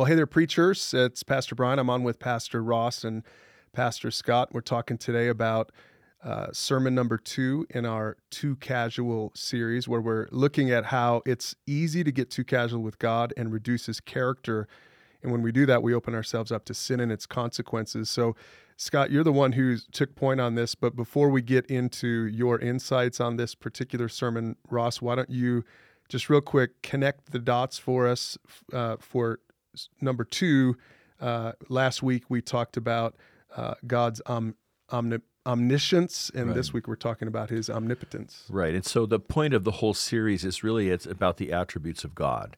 Well, hey there, preachers. It's Pastor Brian. I'm on with Pastor Ross and Pastor Scott. We're talking today about uh, sermon number two in our Too Casual series, where we're looking at how it's easy to get too casual with God and reduces character. And when we do that, we open ourselves up to sin and its consequences. So, Scott, you're the one who took point on this. But before we get into your insights on this particular sermon, Ross, why don't you just real quick connect the dots for us uh, for number two, uh, last week we talked about uh, God's om- omni- omniscience, and right. this week we're talking about His omnipotence. Right, and so the point of the whole series is really it's about the attributes of God.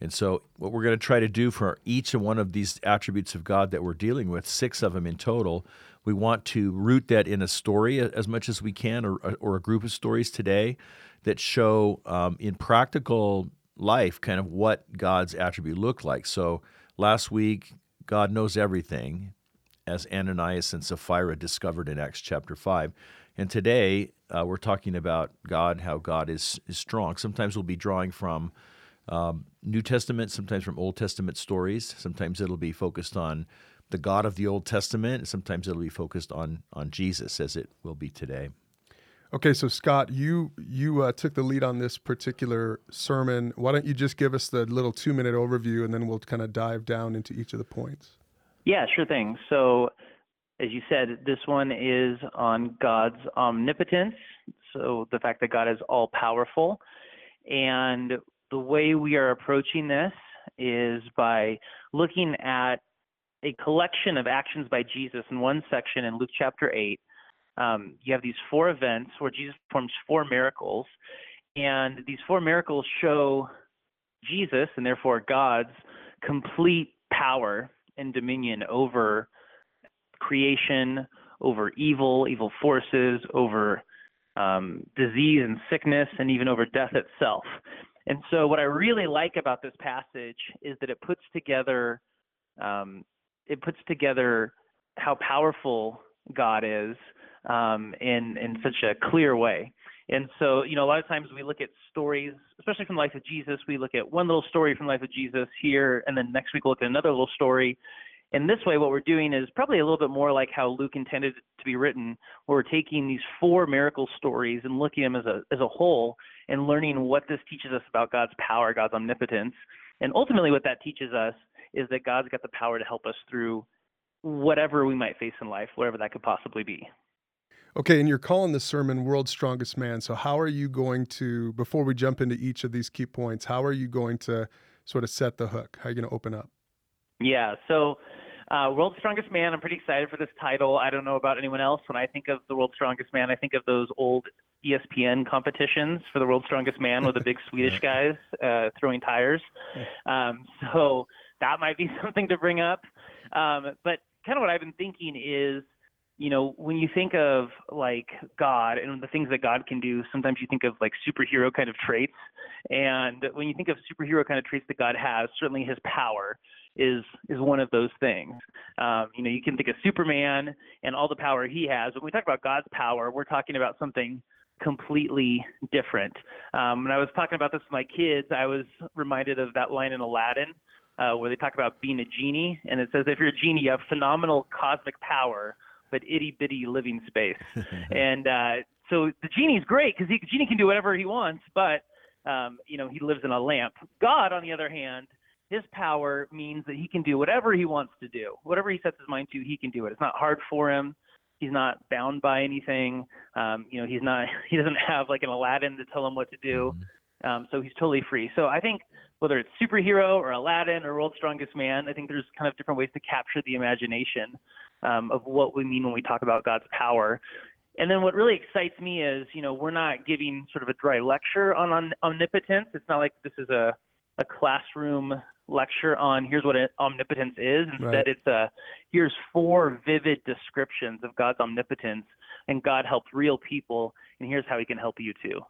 And so, what we're going to try to do for each and one of these attributes of God that we're dealing with, six of them in total, we want to root that in a story as much as we can, or, or a group of stories today that show um, in practical life kind of what God's attribute looked like. So last week, God knows everything, as Ananias and Sapphira discovered in Acts chapter 5. And today, uh, we're talking about God, how God is, is strong. Sometimes we'll be drawing from um, New Testament, sometimes from Old Testament stories. Sometimes it'll be focused on the God of the Old Testament. Sometimes it'll be focused on, on Jesus, as it will be today. Okay, so Scott, you you uh, took the lead on this particular sermon. Why don't you just give us the little two minute overview, and then we'll kind of dive down into each of the points. Yeah, sure thing. So, as you said, this one is on God's omnipotence. So the fact that God is all powerful, and the way we are approaching this is by looking at a collection of actions by Jesus in one section in Luke chapter eight um, you have these four events where Jesus performs four miracles, and these four miracles show Jesus and therefore God's complete power and dominion over creation, over evil, evil forces, over um, disease and sickness, and even over death itself. And so, what I really like about this passage is that it puts together um, it puts together how powerful God is um, in in such a clear way. And so, you know, a lot of times we look at stories, especially from the life of Jesus. We look at one little story from the life of Jesus here, and then next week we'll look at another little story. And this way, what we're doing is probably a little bit more like how Luke intended it to be written, where we're taking these four miracle stories and looking at them as a as a whole and learning what this teaches us about God's power, God's omnipotence, and ultimately what that teaches us is that God's got the power to help us through whatever we might face in life, whatever that could possibly be. Okay, and you're calling the sermon World's Strongest Man. So, how are you going to, before we jump into each of these key points, how are you going to sort of set the hook? How are you going to open up? Yeah, so uh, World's Strongest Man, I'm pretty excited for this title. I don't know about anyone else. When I think of the World's Strongest Man, I think of those old ESPN competitions for the World's Strongest Man with the big Swedish guys uh, throwing tires. Um, so, that might be something to bring up. Um, but kind of what I've been thinking is, you know, when you think of like God and the things that God can do, sometimes you think of like superhero kind of traits. And when you think of superhero kind of traits that God has, certainly his power is is one of those things. Um, you know, you can think of Superman and all the power he has. When we talk about God's power, we're talking about something completely different. Um, when I was talking about this with my kids, I was reminded of that line in Aladdin uh, where they talk about being a genie, and it says if you're a genie, you have phenomenal cosmic power but itty bitty living space. and uh, so the genie's great because the genie can do whatever he wants, but um, you know he lives in a lamp. God, on the other hand, his power means that he can do whatever he wants to do. Whatever he sets his mind to, he can do it. It's not hard for him. He's not bound by anything. Um, you know, he's not. He doesn't have like an Aladdin to tell him what to do. Mm-hmm. Um, so he's totally free. So I think whether it's superhero or Aladdin or World's Strongest Man, I think there's kind of different ways to capture the imagination um, of what we mean when we talk about God's power. And then what really excites me is, you know, we're not giving sort of a dry lecture on, on omnipotence. It's not like this is a, a classroom lecture on here's what omnipotence is. Instead, right. it's a here's four vivid descriptions of God's omnipotence, and God helps real people, and here's how He can help you too.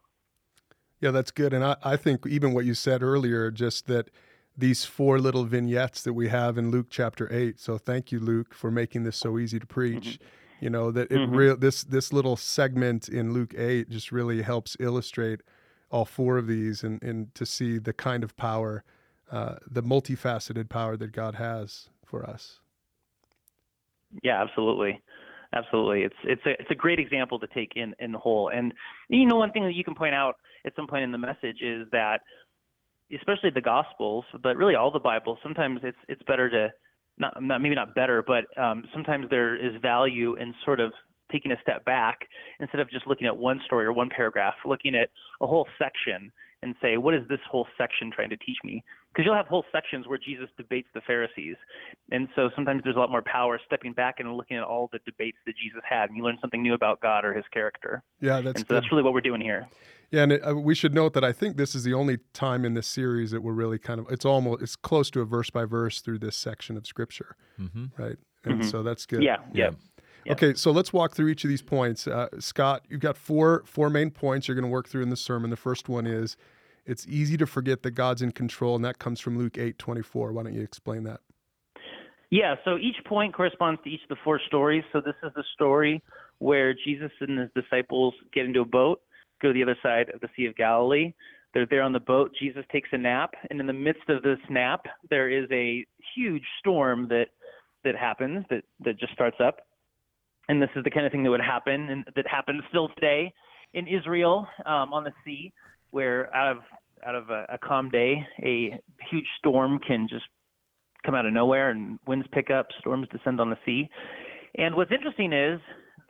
Yeah, that's good. And I, I think even what you said earlier, just that these four little vignettes that we have in Luke chapter 8. So thank you Luke for making this so easy to preach. Mm-hmm. You know that it mm-hmm. real this this little segment in Luke 8 just really helps illustrate all four of these and and to see the kind of power uh, the multifaceted power that God has for us. Yeah, absolutely. Absolutely. It's it's a it's a great example to take in in the whole. And you know one thing that you can point out at some point in the message is that especially the gospels, but really all the Bible, sometimes it's it's better to not, not maybe not better, but um, sometimes there is value in sort of taking a step back instead of just looking at one story or one paragraph, looking at a whole section and say, what is this whole section trying to teach me? Because you'll have whole sections where Jesus debates the Pharisees. And so sometimes there's a lot more power stepping back and looking at all the debates that Jesus had, and you learn something new about God or his character. Yeah, that's and so good. that's really what we're doing here. Yeah, and it, uh, we should note that I think this is the only time in this series that we're really kind of it's almost it's close to a verse by verse through this section of scripture, Mm-hmm. right? And Mhm. so that's good. Yeah, yeah. Yeah. Okay, so let's walk through each of these points. Uh, Scott, you've got four four main points you're going to work through in the sermon. The first one is it's easy to forget that God's in control, and that comes from Luke eight twenty four. Why don't you explain that? Yeah, so each point corresponds to each of the four stories. So this is the story where Jesus and his disciples get into a boat, go to the other side of the Sea of Galilee. They're there on the boat. Jesus takes a nap, and in the midst of this nap, there is a huge storm that that happens that that just starts up. And this is the kind of thing that would happen and that happens still today in Israel um, on the sea, where out of out of a, a calm day, a huge storm can just come out of nowhere and winds pick up, storms descend on the sea. And what's interesting is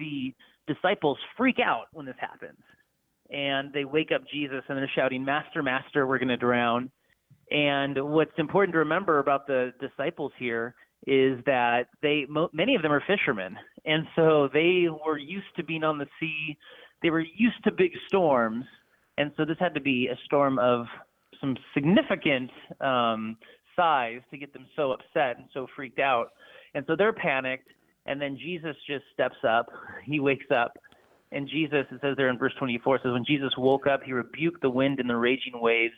the disciples freak out when this happens. And they wake up Jesus and they're shouting, Master, Master, we're going to drown. And what's important to remember about the disciples here is that they mo- many of them are fishermen. And so they were used to being on the sea. They were used to big storms. And so this had to be a storm of some significant um, size to get them so upset and so freaked out. And so they're panicked. And then Jesus just steps up. He wakes up. And Jesus, it says there in verse 24, it says, When Jesus woke up, he rebuked the wind and the raging waves.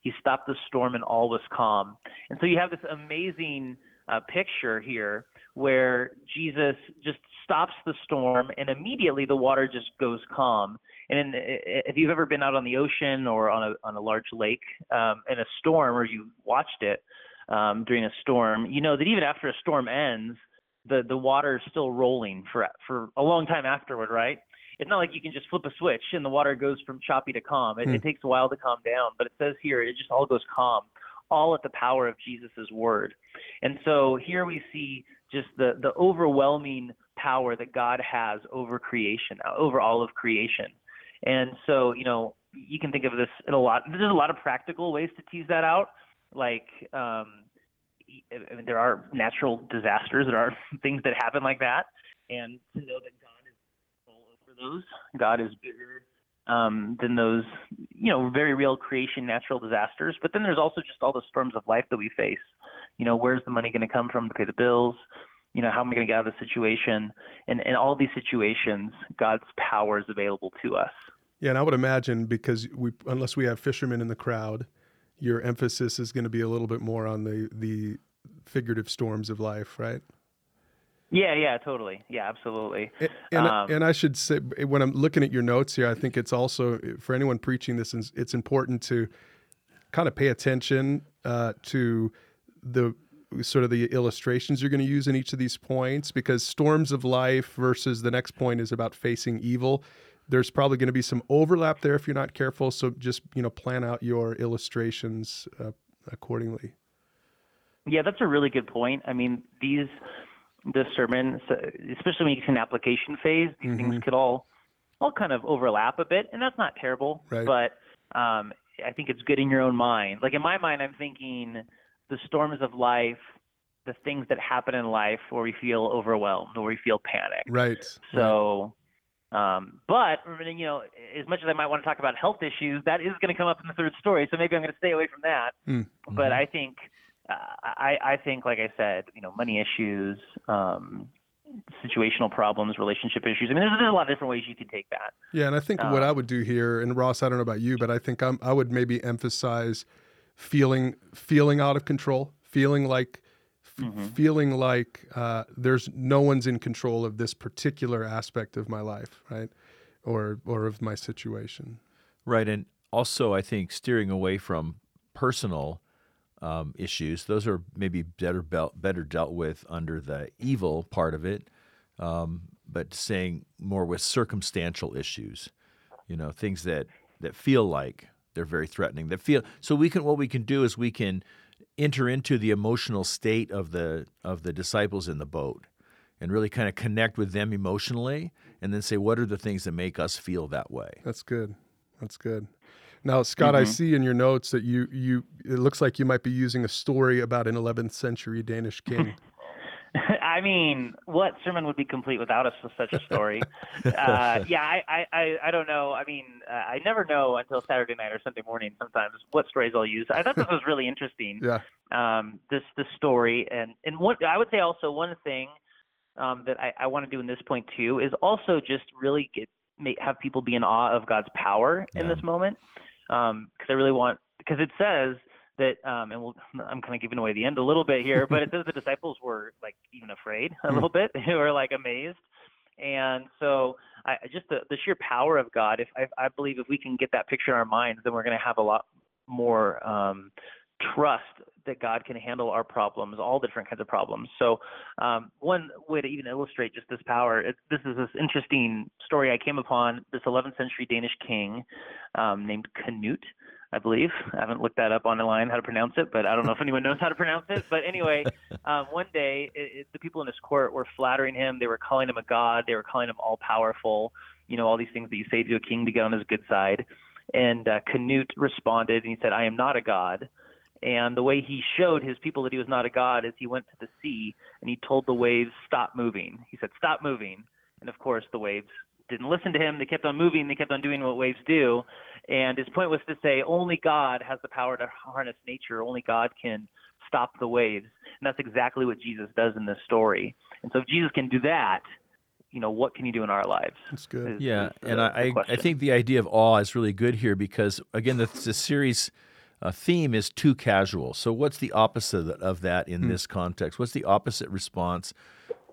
He stopped the storm and all was calm. And so you have this amazing uh, picture here where Jesus just stops the storm and immediately the water just goes calm. And in, if you've ever been out on the ocean or on a on a large lake um, in a storm, or you watched it um, during a storm, you know that even after a storm ends, the the water is still rolling for for a long time afterward, right? It's not like you can just flip a switch and the water goes from choppy to calm. It, Hmm. it takes a while to calm down, but it says here it just all goes calm, all at the power of Jesus' word. And so here we see just the the overwhelming power that God has over creation, over all of creation. And so, you know, you can think of this in a lot. There's a lot of practical ways to tease that out. Like, um, I mean, there are natural disasters. There are things that happen like that, and to know that God is all over those. God is bigger um, than those, you know, very real creation natural disasters. But then there's also just all the storms of life that we face. You know, where's the money going to come from to pay the bills? You know, how am I going to get out of the situation? And in all these situations, God's power is available to us. Yeah, and I would imagine because we unless we have fishermen in the crowd, your emphasis is going to be a little bit more on the the figurative storms of life, right? Yeah, yeah, totally. Yeah, absolutely. And and, Um, and I should say when I'm looking at your notes here, I think it's also for anyone preaching this, it's- it's important to kind of pay attention uh, to the sort of the illustrations you're going to use in each of these points because storms of life versus the next point is about facing evil there's probably going to be some overlap there if you're not careful so just you know plan out your illustrations uh, accordingly Yeah, that's a really good point. I mean, these the sermon, especially when you get to an application phase, these things Mhm. could all all kind of overlap a bit, and that's not terrible. Right. But um, I think it's good in your own mind. Like in my mind, I'm thinking the storms of life, the things that happen in life where we feel overwhelmed or we feel panic. right So, um, but you know, as much as I might want to talk about health issues, that is going to come up in the third story. So maybe I'm going to stay away from that. Mm. But I think, uh, I, I think, like I said, you know, money issues, um, situational problems, relationship issues. I mean, there's, there's a lot of different ways you could take that. Yeah, and I think what Um, I would do here, and Ross, I don't know about you, but I think I'm, I would maybe emphasize feeling feeling out of control, feeling like f- Mhm. feeling like uh, there's no one's in control of this particular aspect of my life, right, or or of my situation. Right. And also, I think steering away from personal um, issues. Those are maybe better better dealt with under the evil part of it, um, but saying more with circumstantial issues, you know, things that that feel like they're very threatening. That feel so we can what we can do is we can enter into the emotional state of the of the disciples in the boat and really kind of connect with them emotionally and then say what are the things that make us feel that way. That's good. That's good. Now, Scott, mm-hmm. I see in your notes that you you it looks like you might be using a story about an 11th century Danish king. I mean, what sermon would be complete without a, such a story? uh, yeah, I, I, I don't know. I mean, uh, I never know until Saturday night or Sunday morning. Sometimes what stories I'll use. I thought this was really interesting. yeah. Um, this this story and and what I would say also one thing um, that I, I want to do in this point too is also just really get make, have people be in awe of God's power in this moment because um, I really want because it says that um, and we'll, I'm kind of giving away the end a little bit here, but it says the disciples were like even afraid a hmm. little bit, who were like amazed, and so I just the, the sheer power of God. If I, I believe if we can get that picture in our minds, then we're going to have a lot more um, trust that God can handle our problems, all different kinds of problems. So, um, one way to even illustrate just this power, it, this is this interesting story I came upon. This 11th century Danish king um, named Canute, I believe. I haven't looked that up on the line how to pronounce it, but I don't know if anyone knows how to pronounce it. But anyway, um, one day it, it, the people in his court were flattering him. They were calling him a god. They were calling him all powerful. You know all these things that you say to a king to get on his good side. And uh, Canute responded and he said, "I am not a god." And the way he showed his people that he was not a god is he went to the sea and he told the waves, stop moving. He said, stop moving. And of course, the waves didn't listen to him. They kept on moving. They kept on doing what waves do. And his point was to say only God has the power to harness nature. Only God can stop the waves. And that's exactly what Jesus does in this story. And so if Jesus can do that, you know, what can he do in our lives? That's good. Is, yeah. Is the, and I, I think the idea of awe is really good here because, again, the, the series – uh, theme is too casual. So, what's the opposite of that in mm. this context? What's the opposite response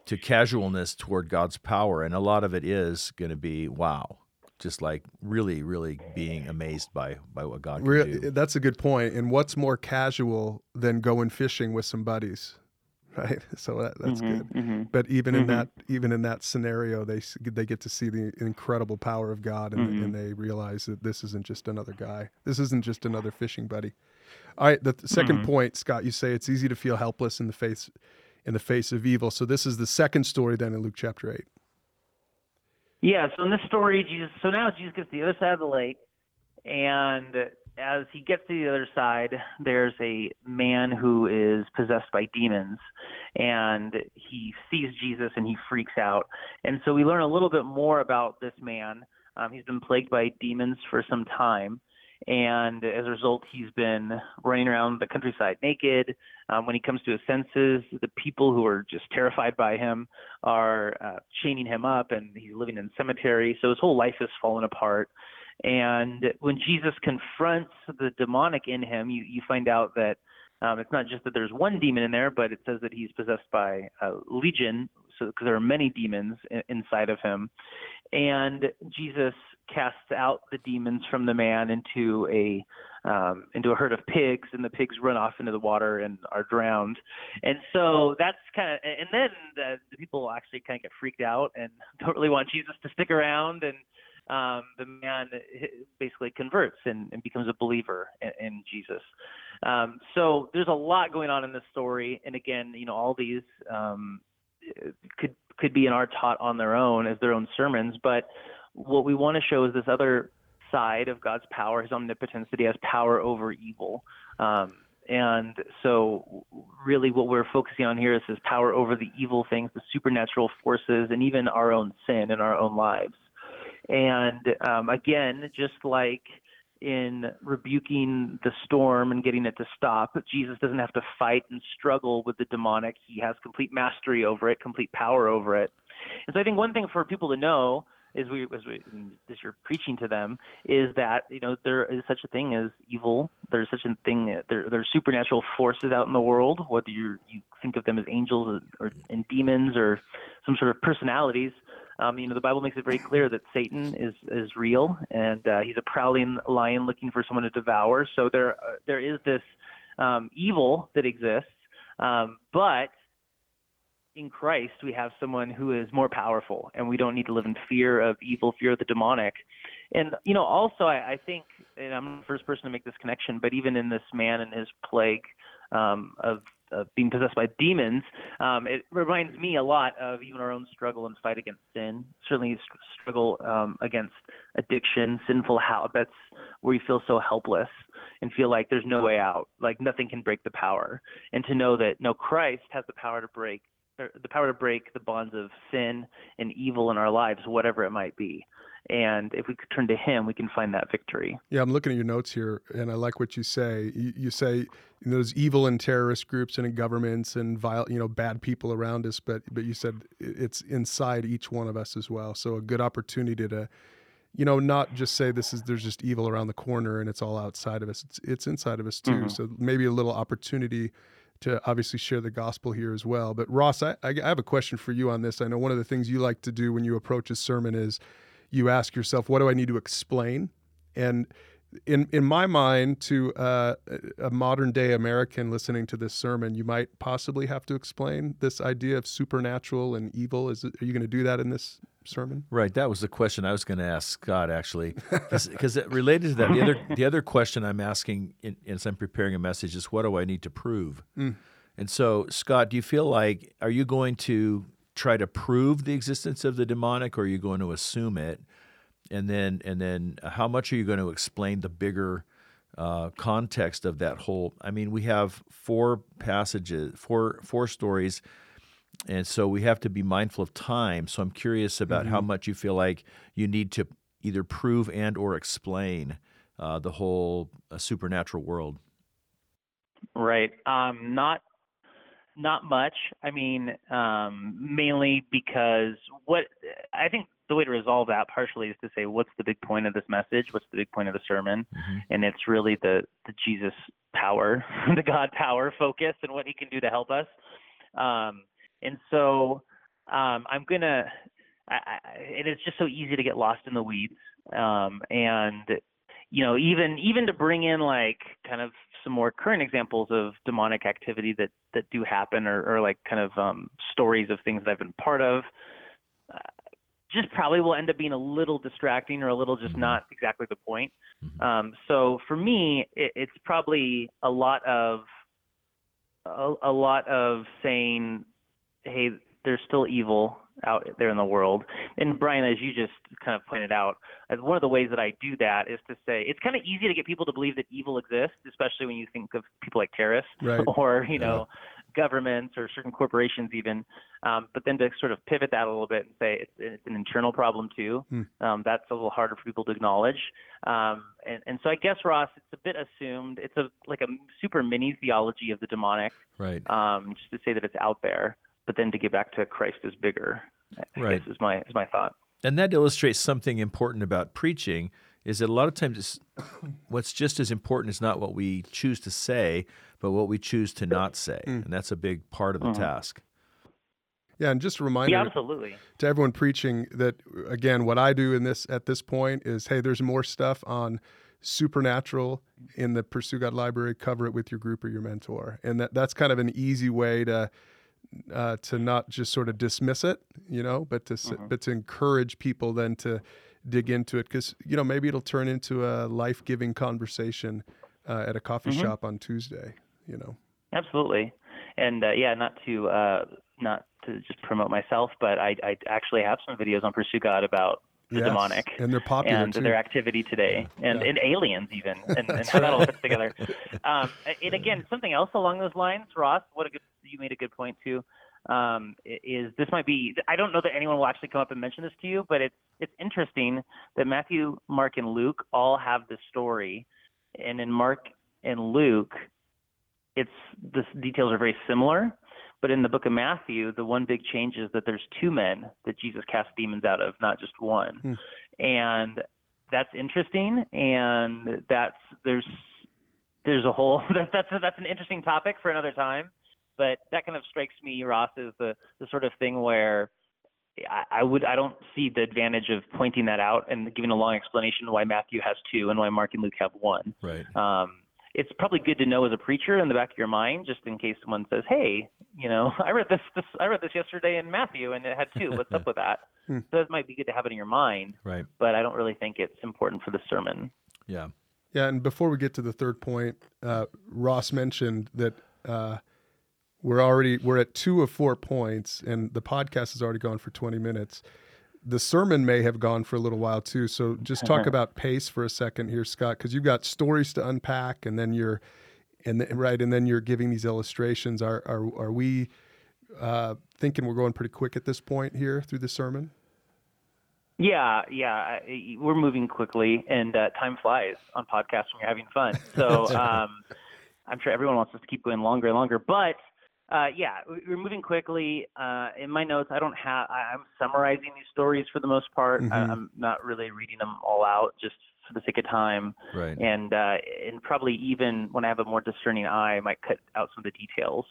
to casualness toward God's power? And a lot of it is going to be wow, just like really, really being amazed by by what God can Re- do. That's a good point. And what's more casual than going fishing with some buddies? right? So that, that's mm-hmm, good. Mm-hmm, but even mm-hmm. in that even in that scenario, they they get to see the incredible power of God, and, and mm-hmm. they realize that this isn't just another guy. This isn't just another fishing buddy. All right. The 2nd mm-hmm. point, Scott, you say it's easy to feel helpless in the face in the face of evil. So this is the second story then in Luke chapter eight. Yeah. So in this story, Jesus. So now Jesus gets to the other side of the lake, and as he gets to the other side, there's a man who is possessed by demons, and he sees Jesus and he freaks out. And so we learn a little bit more about this man. Um, he's been plagued by demons for some time, and as a result, he's been running around the countryside naked. Um, when he comes to his senses, the people who are just terrified by him are uh, chaining him up, and he's living in a cemetery. So his whole life has fallen apart. And when Jesus confronts the demonic in him, you, you find out that um, it's not just that there's one demon in there, but it says that he's possessed by a legion, so because there are many demons in, inside of him. And Jesus casts out the demons from the man into a um, into a herd of pigs, and the pigs run off into the water and are drowned. And so that's kind of, and then the, the people actually kind of get freaked out and don't really want Jesus to stick around and um, the man basically converts and, and becomes a believer in, in Jesus. Um, so there's a lot going on in this story, and again, you know, all these um, could could be and are taught on their own as their own sermons. But what we want to show is this other side of God's power, His omnipotence, that He has power over evil. Um, and so, really, what we're focusing on here is His power over the evil things, the supernatural forces, and even our own sin in our own lives. And um, again, just like in rebuking the storm and getting it to stop, Jesus doesn't have to fight and struggle with the demonic. He has complete mastery over it, complete power over it. And so I think one thing for people to know is we as we as you're preaching to them is that you know there is such a thing as evil. There's such a thing. There there's supernatural forces out in the world, whether you you think of them as angels or, or and demons or some sort of personalities. Um, you know, the Bible makes it very clear that Satan is is real, and uh, he's a prowling lion looking for someone to devour. So there uh, there is this um, evil that exists, um, but in Christ we have someone who is more powerful, and we don't need to live in fear of evil, fear of the demonic. And you know, also I, I think, and I'm the first person to make this connection, but even in this man and his plague um, of of being possessed by demons, um, it reminds me a lot of even our own struggle and fight against sin. Certainly, struggle um, against addiction, sinful habits, where you feel so helpless and feel like there's no way out, like nothing can break the power. And to know that no, Christ has the power to break the power to break the bonds of sin and evil in our lives, whatever it might be. And if we could turn to Him, we can find that victory. Yeah, I'm looking at your notes here, and I like what you say. You, you say you know, there's evil and terrorist groups and governments and vile, you know, bad people around us, but but you said it's inside each one of us as well. So a good opportunity to, you know, not just say this is there's just evil around the corner and it's all outside of us. It's it's inside of us too. Mm-hmm. So maybe a little opportunity to obviously share the gospel here as well. But Ross, I, I have a question for you on this. I know one of the things you like to do when you approach a sermon is you ask yourself, what do I need to explain? And in in my mind, to uh, a modern day American listening to this sermon, you might possibly have to explain this idea of supernatural and evil. Is it, are you going to do that in this sermon? Right. That was the question I was going to ask Scott actually, because related to that, the other the other question I'm asking in, as I'm preparing a message is, what do I need to prove? Mm. And so, Scott, do you feel like are you going to try to prove the existence of the demonic, or are you going to assume it? And then, and then, how much are you going to explain the bigger uh, context of that whole? I mean, we have four passages, four four stories, and so we have to be mindful of time. So I'm curious about mm-hmm. how much you feel like you need to either prove and or explain uh, the whole uh, supernatural world. Right. Um, not not much. I mean, um, mainly because what I think the way to resolve that partially is to say what's the big point of this message, what's the big point of the sermon, mm-hmm. and it's really the the Jesus power, the God power focus, and what He can do to help us. Um, and so um, I'm gonna, I, I, and it's just so easy to get lost in the weeds, um, and you know, even even to bring in like kind of some more current examples of demonic activity that that do happen, or, or like kind of um, stories of things that I've been part of. Uh, just probably will end up being a little distracting or a little just mm-hmm. not exactly the point. Mm-hmm. Um, so for me, it, it's probably a lot of a, a lot of saying, "Hey, there's still evil out there in the world. And Brian, as you just kind of pointed out, one of the ways that I do that is to say it's kind of easy to get people to believe that evil exists, especially when you think of people like terrorists right. or you know yeah. governments or certain corporations even. Um, but then to sort of pivot that a little bit and say it's, it's an internal problem too. Hmm. Um, that's a little harder for people to acknowledge. Um, and, and so I guess Ross, it's a bit assumed. It's a like a super mini theology of the demonic. Right. Um, just to say that it's out there but then to get back to Christ is bigger. I right. is my is my thought. And that illustrates something important about preaching is that a lot of times what's just as important is not what we choose to say, but what we choose to not say. Mm. And that's a big part of the mm-hmm. task. Yeah, and just a reminder yeah, absolutely. to everyone preaching that again, what I do in this at this point is hey, there's more stuff on supernatural in the Pursue God library, cover it with your group or your mentor. And that, that's kind of an easy way to uh, to not just sort of dismiss it, you know, but to mm-hmm. but to encourage people then to dig into it because you know maybe it'll turn into a life giving conversation uh, at a coffee mm-hmm. shop on Tuesday. You know. Absolutely, and uh, yeah, not to uh, not to just promote myself, but I, I actually have some videos on Pursue God about the yes, demonic and they're popular and too. their activity today and, yeah. and aliens even and, and how that all fits together um, and again something else along those lines ross what a good you made a good point too. Um, is this might be I don't know that anyone will actually come up and mention this to you, but it's it's interesting that Matthew, Mark, and Luke all have this story, and in Mark and Luke, it's the details are very similar. But in the book of Matthew, the one big change is that there's two men that Jesus cast demons out of, not just one. Hmm. And that's interesting, and that's there's there's a whole that's that's that's an interesting topic for another time. But that kind of strikes me, Ross, as the the sort of thing where I, I would I don't see the advantage of pointing that out and giving a long explanation why Matthew has two and why Mark and Luke have one. Right. Um, it's probably good to know as a preacher in the back of your mind, just in case someone says, "Hey, you know, I read this, this I read this yesterday in Matthew, and it had two. What's up with that?" Hmm. So it might be good to have it in your mind, Right. but I don't really think it's important for the sermon. Yeah. Yeah, and before we get to the third point, uh, Ross mentioned that uh, we're already we're at two of four points, and the podcast has already gone for twenty minutes. The sermon may have gone for a little while too. So just talk about pace for a second here, Scott, because you've got stories to unpack, and then you're and then, right, and then you're giving these illustrations. Are are are we uh, thinking we're going pretty quick at this point here through the sermon? Yeah, yeah, I- we're moving quickly, and uh, time flies on podcasts when you're having fun. So um, I'm sure everyone wants us to keep going longer and longer, but yeah, we- we're moving quickly. Uh, in my notes, I don't have. I'm summarizing these stories for the most part. I, Mhm. I'm not really reading them all out, just for the sake of time, Right. and uh, and probably even when I have a more discerning eye, I might cut out some of the details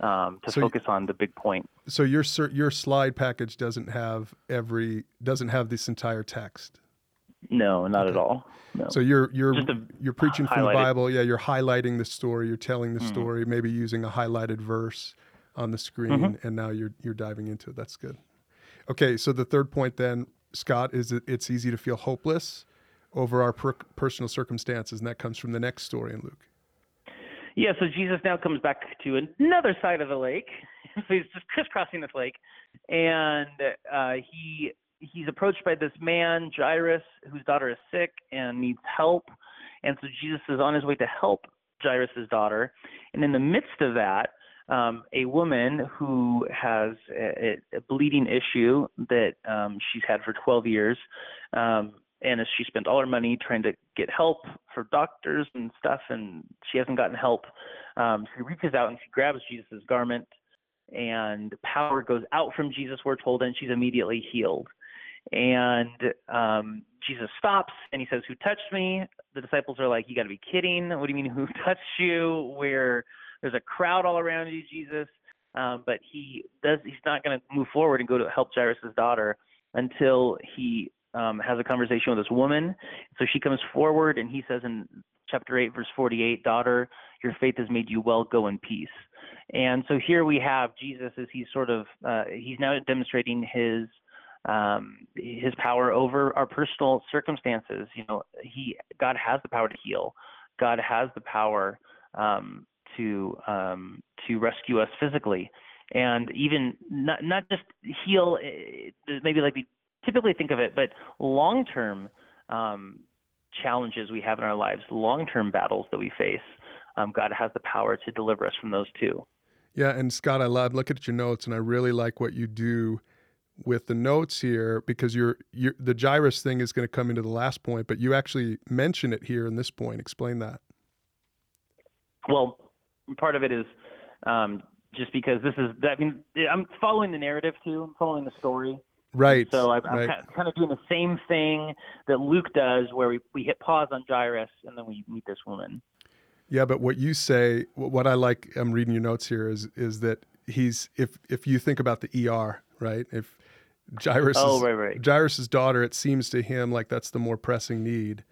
um, to So focus on the big point. So your your slide package doesn't have every doesn't have this entire text. No, not at all. No. So you're you're you're preaching from the Bible. Yeah, you're highlighting the story. You're telling the Mhm. story. Maybe using a highlighted verse on the screen, Mm-hmm. and now you're you're diving into it. That's good. Okay, so the third point then, Scott, is that it's easy to feel hopeless over our per- personal circumstances, and that comes from the next story in Luke. Yeah, so Jesus now comes back to another side of the lake. so he's just crisscrossing this lake, and uh, he he's approached by this man Jairus, whose daughter is sick and needs help. And so Jesus is on his way to help Jairus's daughter, and in the midst of that, um, a woman who has a, a bleeding issue that um, she's had for 12 years. Um, and as she spent all her money trying to get help for doctors and stuff, and she hasn't gotten help, um, she reaches out and she grabs Jesus' garment, and power goes out from Jesus, we're told, and she's immediately healed. And um, Jesus stops and he says, Who touched me? The disciples are like, You got to be kidding. What do you mean, who touched you? Where there's a crowd all around you, Jesus. Um, but he does, he's not going to move forward and go to help Jairus' daughter until he um, has a conversation with this woman. So she comes forward and he says in chapter 8, verse 48, Daughter, your faith has made you well, go in peace. And so here we have Jesus as he's sort of, uh, he's now demonstrating his um, his power over our personal circumstances. You know, he God has the power to heal. God has the power um, to um, to rescue us physically, and even not not just heal. eh, Maybe like we typically think of it, but long term um, challenges we have in our lives, long term battles that we face. Um, God has the power to deliver us from those too. Yeah, and Scott, I love look at your notes, and I really like what you do with the notes here because you're, you're the Jairus thing is going to come into the last point, but you actually mention it here in this point. Explain that. Well, part of it is um, just because this is. I mean, I'm following the narrative too. I'm following the story. Right. So I'm, I'm kind, of, doing the same thing that Luke does, where we, we hit pause on Jairus and then we meet this woman. Yeah, but what you say, what I like, I'm reading your notes here, is is that he's if if you think about the ER, right? If Jairus, Oh, right, right. Jairus's daughter, it seems to him like that's the more pressing need,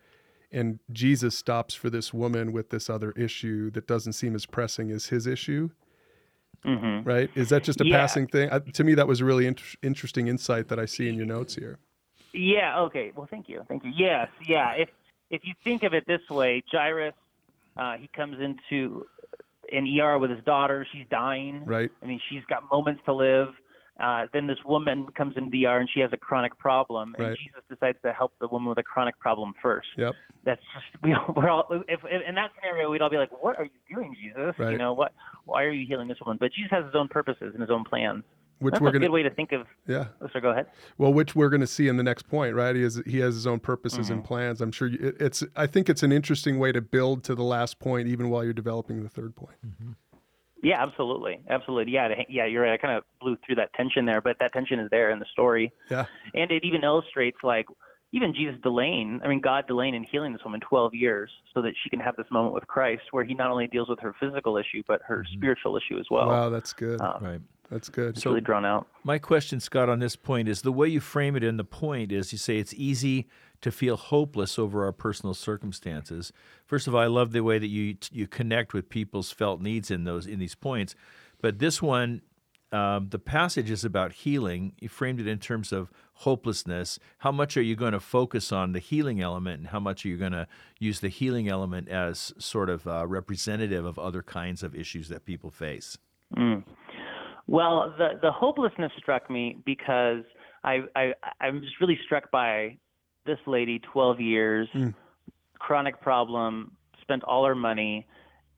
and Jesus stops for this woman with this other issue that doesn't seem as pressing as his issue, hmm right? Is that just a Yeah. passing thing? I, to me, that was a really int- interesting insight that I see in your notes here. Yeah. Okay. Well, thank you. Thank you. Yes. Yeah. If if you think of it this way, Jairus, uh, he comes into an ER with his daughter. She's dying. Right. I mean, she's got moments to live. Uh, then this woman comes into the ER and she has a chronic problem, and Right. Jesus decides to help the woman with a chronic problem first. Yep. That's just we all, we're all if, if in that scenario we'd all be like, "What are you doing, Jesus? Right. You know what? Why are you healing this woman?" But Jesus has his own purposes and his own plans. Which That's we're a gonna good way to think of. yeah. Oh, sorry, go ahead. Well, which we're going to see in the next point, right? He has he has his own purposes and plans. I'm sure you, it, it's. I think it's an interesting way to build to the last point, even while you're developing the third point. Yeah, absolutely, absolutely. Yeah, to- yeah, you're right. I kind of blew through that tension there, but that tension is there in the story, Yeah, and it even illustrates like even Jesus delaying. I mean, God delaying and healing this woman 12 years so that she can have this moment with Christ, where He not only deals with her physical issue but her spiritual issue as well. wow, that's good. Um, Right. That's good. It's So- really drawn out. My question, Scott, on this point is the way you frame it in the point is you say it's easy to feel hopeless over our personal circumstances. First of all, I love the way that you you connect with people's felt needs in those in these points. But this one, um, the passage is about healing. You framed it in terms of hopelessness. How much are you going to focus on the healing element, and how much are you going to use the healing element as sort of uh, representative of other kinds of issues that people face? Mm. Well, the the hopelessness struck me because I I I'm just really struck by this lady, 12 years, Mm. chronic problem, spent all her money,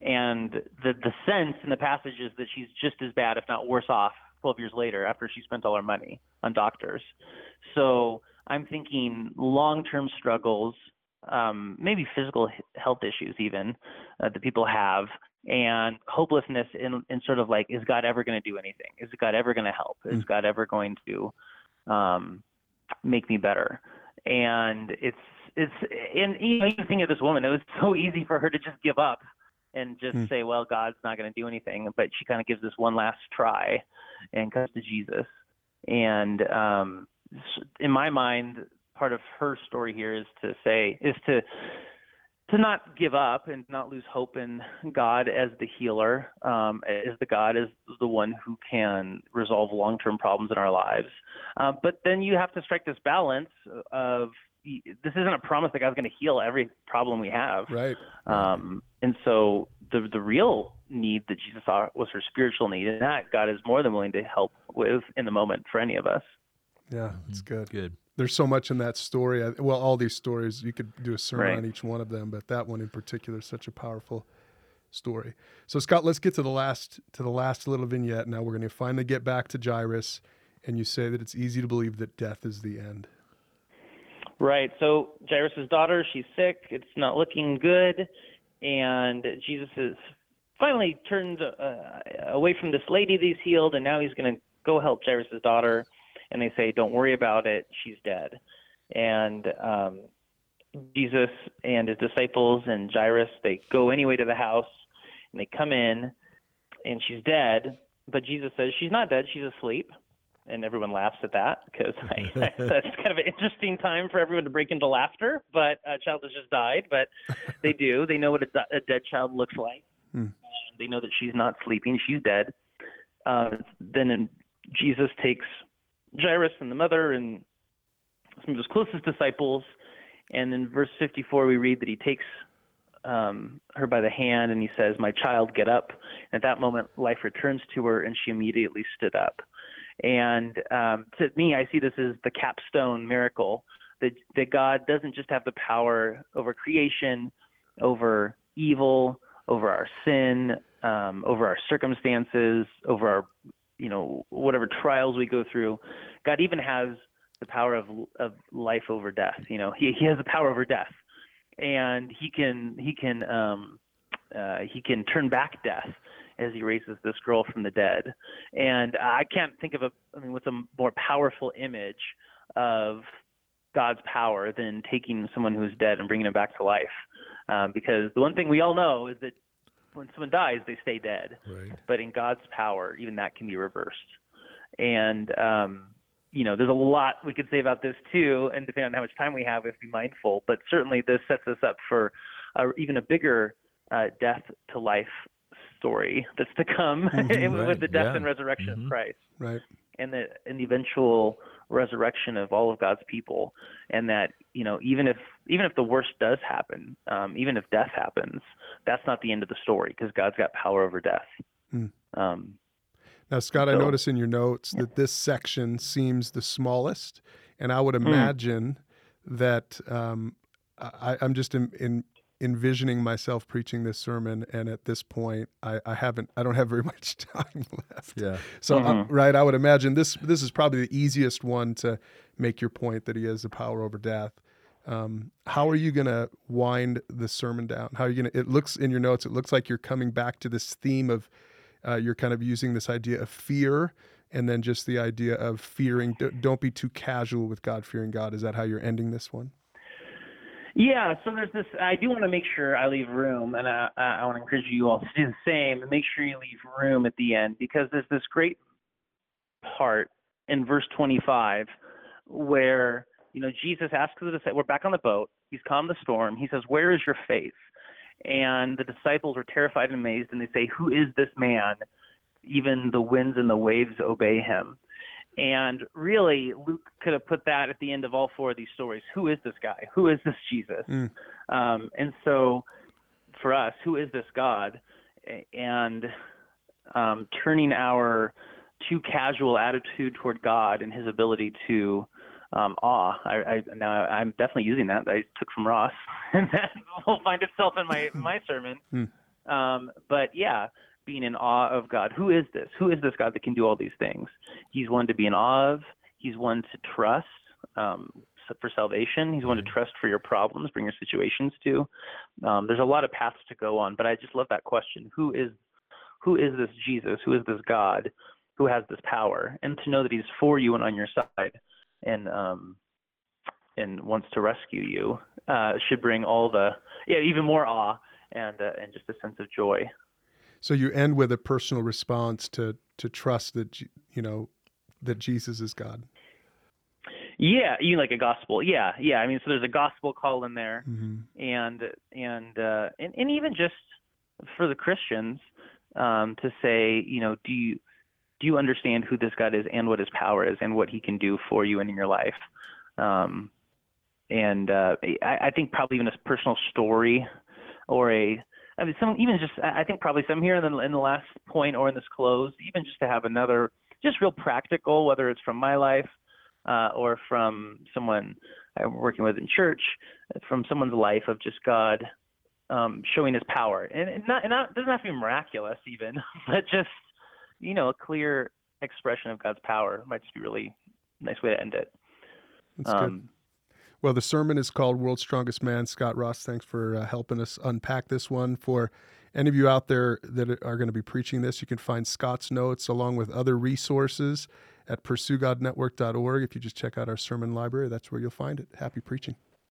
and the the sense in the passage is that she's just as bad, if not worse off, 12 years later after she spent all her money on doctors. So I'm thinking long-term struggles, um, maybe physical health issues even uh, that people have, and hopelessness in, in sort of like, is God ever going to do anything? Is God ever going to help? Is God ever going to um, make me better? And it's it's and you know, even thinking of this woman, it was so easy for her to just give up and just Hmm. say, well, God's not going to do anything. But she kind of gives this one last try and comes to Jesus. And um, in my mind, part of her story here is to say is to to not give up and not lose hope in God as the healer, um, as the God as the one who can resolve long-term problems in our lives. Uh, but then you have to strike this balance of this isn't a promise that God's going to heal every problem we have. Right. Um, and so the the real need that Jesus saw was her spiritual need, and that God is more than willing to help with in the moment for any of us. Yeah, it's good. Good. There's so much in that story. Well, all these stories, you could do a sermon Right. on each one of them, but that one in particular is such a powerful story. So, Scott, let's get to the last to the last little vignette. Now we're going to finally get back to Jairus, and you say that it's easy to believe that death is the end. Right. So Jairus' daughter, she's sick. It's not looking good, and Jesus is finally turned uh, away from this lady that he's healed, and now he's going to go help Jairus' daughter. And they say, "Don't worry about it. She's dead." And um, Jesus and his disciples and Jairus they go anyway to the house, and they come in, and she's dead. But Jesus says she's not dead. She's asleep and everyone laughs at that because that's kind of an interesting time for everyone to break into laughter. But a child has just died, but they do. They know what a, a dead child looks like. Hmm. They know that she's not sleeping; she's dead. Uh, then Jesus takes Jairus and the mother and some of his closest disciples, and in verse 54 we read that he takes um, her by the hand and he says, "My child, get up." At that moment, life returns to her, and she immediately stood up. And um, to me, I see this as the capstone miracle that that God doesn't just have the power over creation, over evil, over our sin, um, over our circumstances, over our you know whatever trials we go through. God even has the power of of life over death. You know, He He has the power over death, and He can He can um, uh, He can turn back death as he raises this girl from the dead. And I can't think of a, I mean, what's a more powerful image of God's power than taking someone who's dead and bringing them back to life. Um, because the one thing we all know is that when someone dies, they stay dead. Right. But in God's power, even that can be reversed. And, um, you know, there's a lot we could say about this too, and depending on how much time we have, we have to be mindful. But certainly, this sets us up for uh, even a bigger uh, death to life story that's to come Mhm, with the death yeah. and resurrection Mhm. of Christ Right. and the and the eventual resurrection of all of God's people, and that you know even if even if the worst does happen, um, even if death happens, that's not the end of the story because God's got power over death. Hmm. Um, Now, Scott, I notice in your notes that this section seems the smallest, and I would Hmm. imagine that um, I, I'm just in, in envisioning myself preaching this sermon, and at this point, I, I haven't, I don't have very much time left. Yeah. So, uh, Mhm. right, I would imagine this this is probably the easiest one to make your point that he has the power over death. Um, how are you going to wind the sermon down? How are you going to? It looks in your notes. It looks like you're coming back to this theme of uh, you're kind of using this idea of fear, and then just the idea of fearing. Don't be too casual with God fearing God. Is that how you're ending this one? Yeah, so there's this. I do want to make sure I leave room, and I, I want to encourage you all to do the same. And make sure you leave room at the end because there's this great part in verse 25 where you know Jesus asks the disciples, we're back on the boat. He's calmed the storm. He says, "Where is your faith?" And the disciples are terrified and amazed, and they say, "Who is this man? Even the winds and the waves obey him." And really, Luke could have put that at the end of all four of these stories. Who is this guy? Who is this Jesus? Mm. Um, and so, for us, who is this God? And um, turning our too casual attitude toward God and His ability to um, awe. I, I now I'm definitely using that. I took from Ross, and that will find itself in my my sermon. Hmm. Um, but yeah, being in awe of God. Who is this? Who is this God that can do all these things? He's one to be in awe of. He's one to trust um, for salvation. He's one to hmm. trust for your problems, bring your situations to. Um, there's a lot of paths to go on, but I just love that question. Who is who is this Jesus? Who is this God who has this power? And to know that He's for you and on your side and um, and wants to rescue you uh, should bring all the yeah even more awe and uh, and just a sense of joy. So you end with a personal response to to trust that you know that Jesus is God. Yeah, you like a gospel. Yeah, yeah. I mean, so there's a gospel call in there, mm-hmm. and and uh, and and even just for the Christians um, to say, you know, do you do you understand who this God is and what His power is and what He can do for you and in your life? Um, and uh, I, I think probably even a personal story or a I mean, some even just I think probably some here in the in the last point or in this close, even just to have another just real practical, whether it's from my life uh, or from someone I'm working with in church, from someone's life of just God um, showing His power, and, and not and not doesn't have to be miraculous even, but just you know, a clear expression of God's power might just be really nice way to end it. That's um, good. Well, the sermon is called World's Strongest Man. Scott Ross, thanks for uh, helping us unpack this one. For any of you out there that are going to be preaching this, you can find Scott's notes along with other resources at pursuegodnetwork.org. If you just check out our sermon library, that's where you'll find it. Happy preaching.